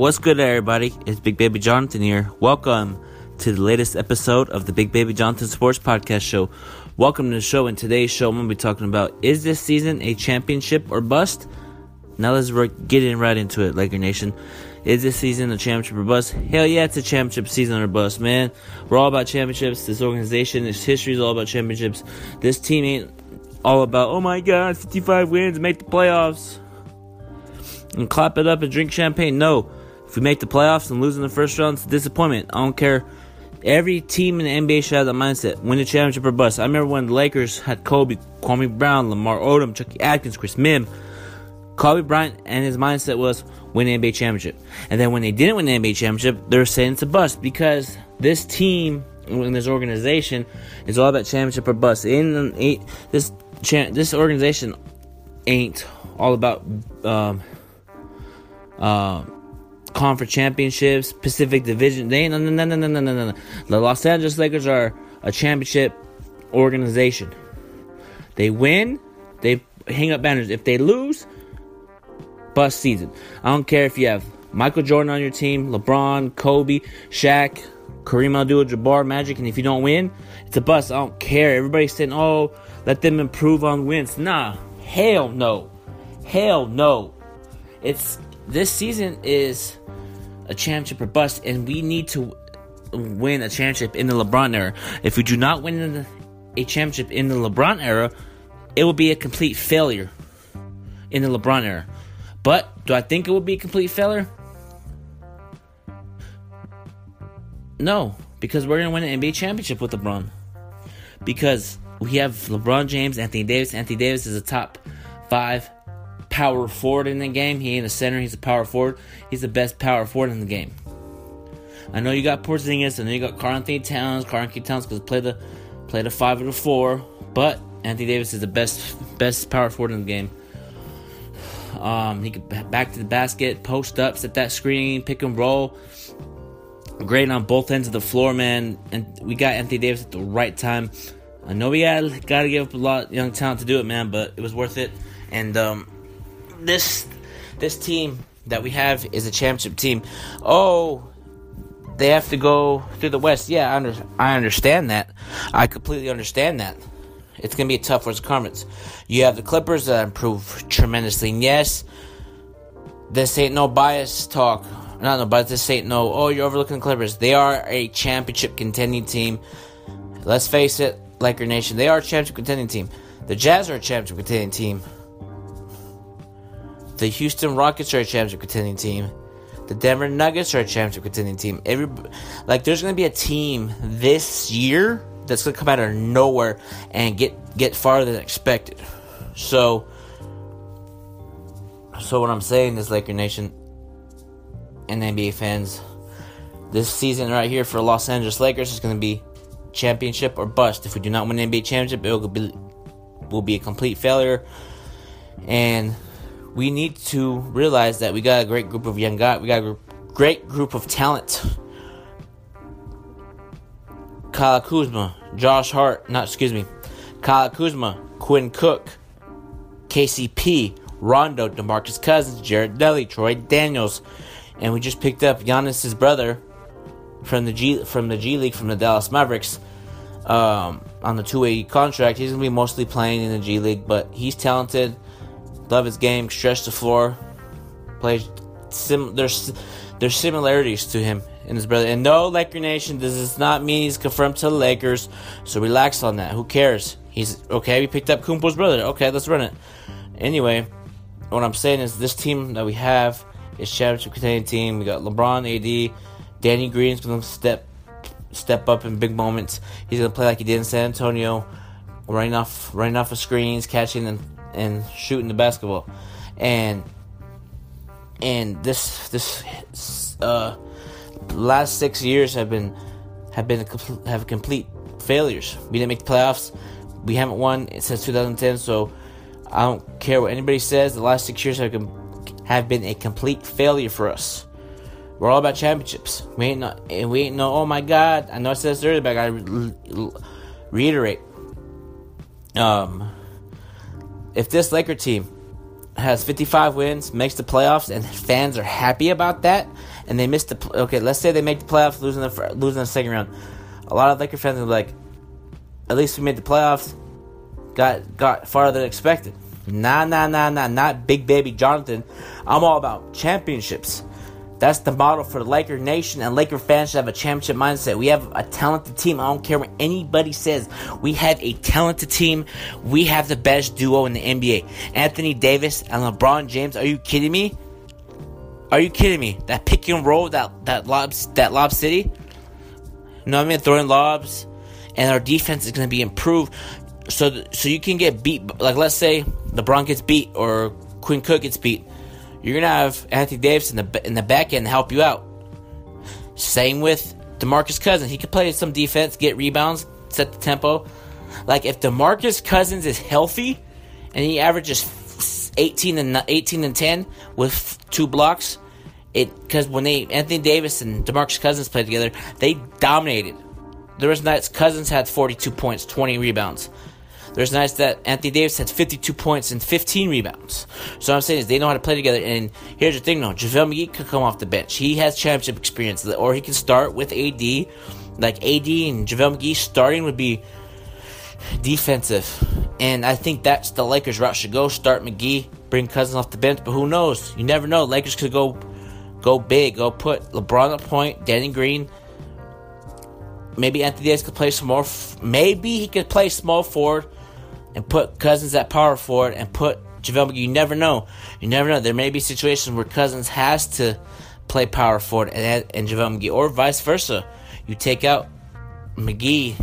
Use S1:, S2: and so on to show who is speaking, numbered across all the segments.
S1: What's good, everybody? It's Big Baby Jonathan here. Welcome to the latest episode of the Big Baby Jonathan Sports Podcast Show. Welcome to the show. In today's show, I'm going to be talking about is this season a championship or bust? Now let's get in right into it, Laker Nation. Is this season a championship or bust? Hell yeah, it's a championship season or bust, man. We're all about championships. This organization, this history is all about championships. This team ain't all about, oh my god, 55 wins, make the playoffs and clap it up and drink champagne. No. If we make the playoffs and lose in the first round, it's a disappointment. I don't care. Every team in the NBA should have that mindset. Win the championship or bust. I remember when the Lakers had Kobe, Kwame Brown, Lamar Odom, Chucky Atkins, Chris Mihm. Kobe Bryant and his mindset was win the NBA championship. And then when they didn't win the NBA championship, they were saying it's a bust because this team in this organization is all about championship or bust. In this this organization ain't all about um, uh, conference championships, Pacific Division. They ain't, no, no, no, no, no, no, no. The Los Angeles Lakers are a championship organization. They win, they hang up banners. If they lose, bust season. I don't care if you have Michael Jordan on your team, LeBron, Kobe, Shaq, Kareem Abdul Jabbar, Magic, and if you don't win, it's a bust. I don't care. Everybody's saying, oh, let them improve on wins. Nah, hell no. Hell no. It's this season is a championship or bust, and we need to win a championship in the LeBron era. If we do not win a championship in the LeBron era, it will be a complete failure in the LeBron era. But do I think it will be a complete failure? No, because we're gonna win an NBA championship with LeBron. Because we have LeBron James, Anthony Davis. Anthony Davis is a top five power forward in the game. He ain't a center. He's a power forward. He's the best power forward in the game. I know you got Porzingis. I know you got Karl-Anthony Towns. Karl-Anthony Towns because play the play the five or the four. But Anthony Davis is the best best power forward in the game. Um, he could back to the basket, post up, set that screen, pick and roll. Great on both ends of the floor, man. And we got Anthony Davis at the right time. I know we had, got to give up a lot young talent to do it, man, but it was worth it. And um, this this team that we have is a championship team. Oh, they have to go through the West. Yeah, I, under, I understand that. I completely understand that. It's going to be tough the Conference. You have the Clippers that improve tremendously. And yes, this ain't no bias talk. Not no bias. This ain't no, oh, you're overlooking the Clippers. They are a championship contending team. Let's face it, Laker Nation, they are a championship contending team. The Jazz are a championship contending team. The Houston Rockets are a championship contending team. The Denver Nuggets are a championship contending team. Every like, there's to be a team this year that's to come out of nowhere and get get farther than expected. So, so what I'm saying is, Laker Nation and NBA fans, this season right here for Los Angeles Lakers is to be championship or bust. If we do not win the NBA championship, it will be will be a complete failure. And we need to realize that we got a great group of young guys. We got a great group of talent. Kyle Kuzma, Josh Hart, not excuse me, Kyle Kuzma, Quinn Cook, KCP, Rondo, DeMarcus Cousins, Jared Dudley, Troy Daniels, and we just picked up Giannis's brother from the G from the G League from the Dallas Mavericks um, on the two-way contract. He's gonna be mostly playing in the G League, but he's talented. Love his game, stretch the floor, plays. Sim- there's there's similarities to him and his brother. And no, Laker Nation, this does not mean he's confirmed to the Lakers. So relax on that. Who cares? He's okay. We picked up Kumpo's brother. Okay, let's run it. Anyway, what I'm saying is this team that we have is championship contending team. We got LeBron, AD, Danny Green's gonna step step up in big moments. He's gonna play like he did in San Antonio, running off running off of screens, catching and and shooting the basketball, and and this this uh, last six years have been have been a, have complete failures. We didn't make the playoffs. We haven't won since 2010. So I don't care what anybody says. The last six years have been have been a complete failure for us. We're all about championships. We ain't not, and we ain't no. Oh my God! I know I said this earlier, but I gotta reiterate. Um, if this Laker team has 55 wins, makes the playoffs, and fans are happy about that. And they miss the okay. Let's say they make the playoffs, losing the losing the second round. A lot of Laker fans are like, at least we made the playoffs. Got got farther than expected. Nah, nah, nah, nah, not Big Baby Jonathan. I'm all about championships. That's the model for the Laker Nation, and Laker fans should have a championship mindset. We have a talented team. I don't care what anybody says. We have a talented team. We have the best duo in the NBA. Anthony Davis and LeBron James. Are you kidding me? Are you kidding me? That pick and roll, that that lobs, that lob city. You know what I mean? Throwing lobs, and our defense is going to be improved. So so you can get beat. Like let's say LeBron gets beat or Quinn Cook gets beat you're gonna have Anthony Davis in the in the back end to help you out. Same with Demarcus Cousins. He could play some defense, get rebounds, set the tempo. Like if Demarcus Cousins is healthy and he averages 18 and 18 and 10 with two blocks, it because when they Anthony Davis and Demarcus Cousins played together, they dominated. There was nights Cousins had 42 points, 20 rebounds. There's nights that Anthony Davis had 52 points and 15 rebounds. So I'm saying is they know how to play together. And here's the thing, though: JaVale McGee could come off the bench. He has championship experience, or he can start with AD. Like AD and JaVale McGee starting would be defensive, and I think that's the Lakers' route should go. Start McGee, bring Cousins off the bench, but who knows? You never know. Lakers could go go big, go put LeBron at point, Danny Green. Maybe Anthony Davis could play some more. Maybe he could play small forward and put Cousins at power forward and put JaVale McGee. You never know. You never know. There may be situations where Cousins has to play power forward and, and JaVale McGee, or vice versa. You take out McGee,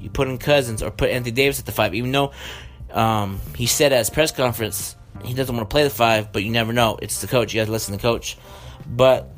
S1: you put in Cousins, or put Anthony Davis at the five. Even though um, he said at his press conference he doesn't want to play the five, but you never know. It's the coach. You have to listen to the coach. But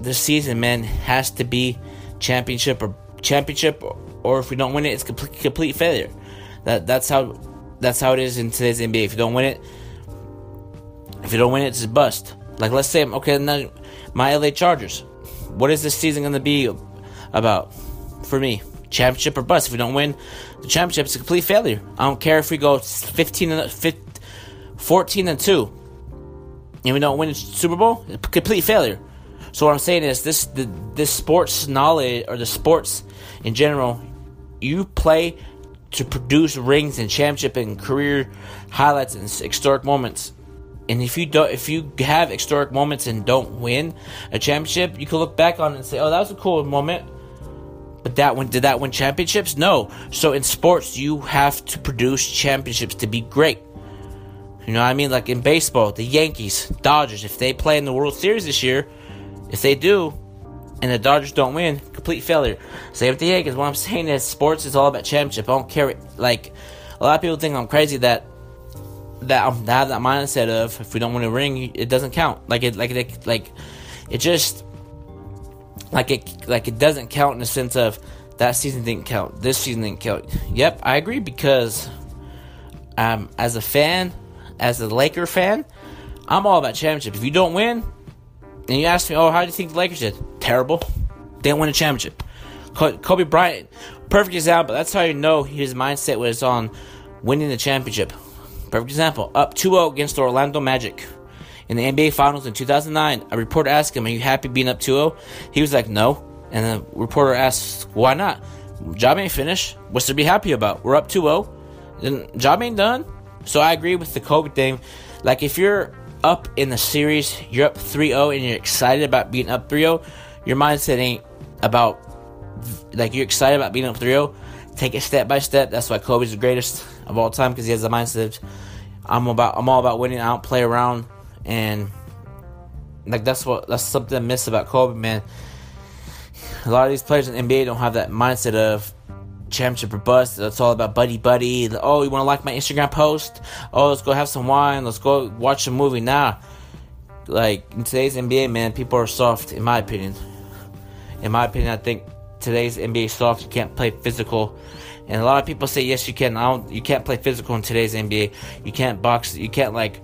S1: this season, man, has to be championship or championship, or, or if we don't win it, it's complete, complete failure. That that's how that's how it is in today's NBA. If you don't win it, if you don't win it, it's a bust. Like let's say, okay, now my LA Chargers. What is this season going to be about for me? Championship or bust? If we don't win the championship, it's a complete failure. I don't care if we go 15 and 15, 14 and two, and we don't win the Super Bowl. Complete failure. So what I'm saying is this: the this sports knowledge or the sports in general, you play to produce rings and championship and career highlights and historic moments. And if you don't, if you have historic moments and don't win a championship, you can look back on it and say, "Oh, that was a cool moment." But that one did that win championships? No. So in sports, you have to produce championships to be great. You know what I mean? Like in baseball, the Yankees, Dodgers, if they play in the World Series this year, if they do, and the Dodgers don't win, complete failure. Same with the Yankees. What I'm saying is, sports is all about championship. I don't care. Like a lot of people think I'm crazy that that I have that mindset of if we don't win a ring, it doesn't count. Like it, like it, like it just like it, like it doesn't count in the sense of that season didn't count, this season didn't count. Yep, I agree because um, as a fan, as a Laker fan, I'm all about championship. If you don't win, and you ask me, oh, how do you think the Lakers did? Terrible. They didn't win a championship. Kobe Bryant, perfect example. That's how you know his mindset was on winning the championship. Perfect example. Up 2 0 against the Orlando Magic. In the NBA Finals in 2009, a reporter asked him, Are you happy being up 2 0? He was like, No. And the reporter asked, Why not? Job ain't finished. What's to be happy about? We're up 2 0. Then job ain't done. So I agree with the Kobe thing. Like, if you're up in the series, you're up 3 0 and you're excited about being up 3 0, your mindset ain't about, like, you're excited about being up 3 0. Take it step by step. That's why Kobe's the greatest of all time because he has the mindset I'm about, I'm all about winning. I don't play around. And, like, that's what, that's something I miss about Kobe, man. A lot of these players in the NBA don't have that mindset of championship or bust. It's all about buddy buddy. Oh, you want to like my Instagram post? Oh, let's go have some wine. Let's go watch a movie. Nah, like in today's NBA, man, people are soft. In my opinion, in my opinion, I think today's NBA soft. You can't play physical. And a lot of people say yes, you can. I don't. You can't play physical in today's NBA. You can't box. You can't like,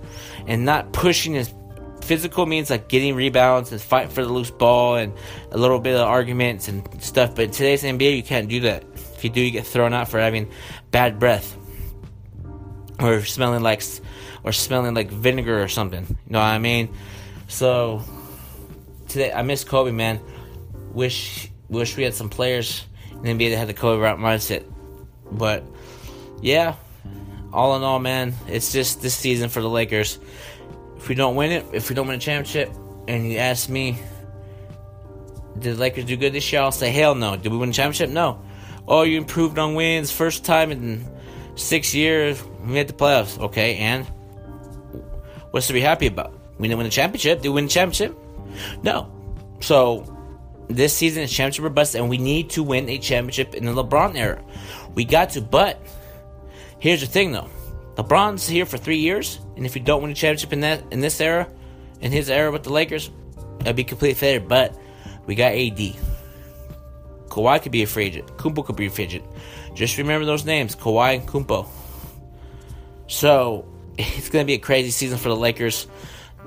S1: and not pushing is physical means like getting rebounds and fighting for the loose ball and a little bit of arguments and stuff. But in today's NBA, you can't do that If you do, you get thrown out for having bad breath. or smelling like or smelling like vinegar or something. You know what I mean? So today I miss Kobe, man. Wish wish we had some players in the NBA that had the Kobe Bryant mindset. But yeah, all in all, man, it's just this season for the Lakers. If we don't win it, if we don't win a championship, and you ask me, did the Lakers do good this year? I'll say hell no. Did we win a championship? No. Oh, you improved on wins, first time in six years. We made the playoffs. Okay, and what's to be happy about? We didn't win the championship. We win the championship? No. So this season is championship or bust, and we need to win a championship in the LeBron era. We got to, but here's the thing though. LeBron's here for three years, and if you don't win a championship in that in this era, in his era with the Lakers, it'd be complete failure. But we got AD. Kawhi could be a free agent. Kumpo could be a free agent. Just remember those names, Kawhi and Kumpo. So it's gonna be a crazy season for the Lakers.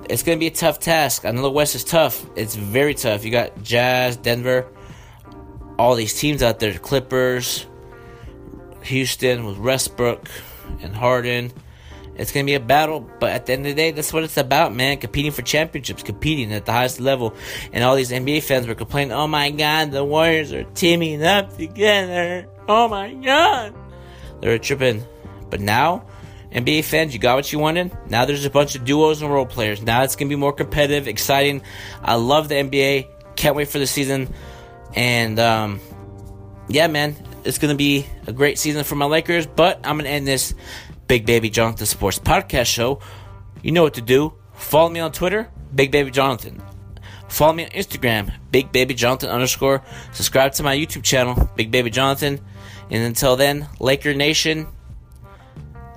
S1: It's gonna be a tough task. I know the West is tough. It's very tough. You got Jazz, Denver, all these teams out there. Clippers, Houston with Westbrook and Harden. It's going to be a battle, but at the end of the day, that's what it's about, man. Competing for championships, competing at the highest level. And all these NBA fans were complaining, oh my god, the Warriors are teaming up together. Oh my god. They were tripping. But now, NBA fans, you got what you wanted. Now there's a bunch of duos and role players. Now it's going to be more competitive, exciting. I love the NBA. Can't wait for the season. And, um, yeah, man, it's going to be a great season for my Lakers, but I'm going to end this Big Baby Jonathan Sports Podcast Show. You know what to do. Follow me on Twitter, Big Baby Jonathan. Follow me on Instagram, Big Baby Jonathan underscore. Subscribe to my YouTube channel, Big Baby Jonathan. And until then, Laker Nation,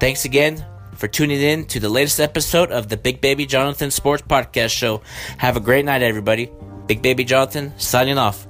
S1: thanks again for tuning in to the latest episode of the Big Baby Jonathan Sports Podcast Show. Have a great night, everybody. Big Baby Jonathan signing off.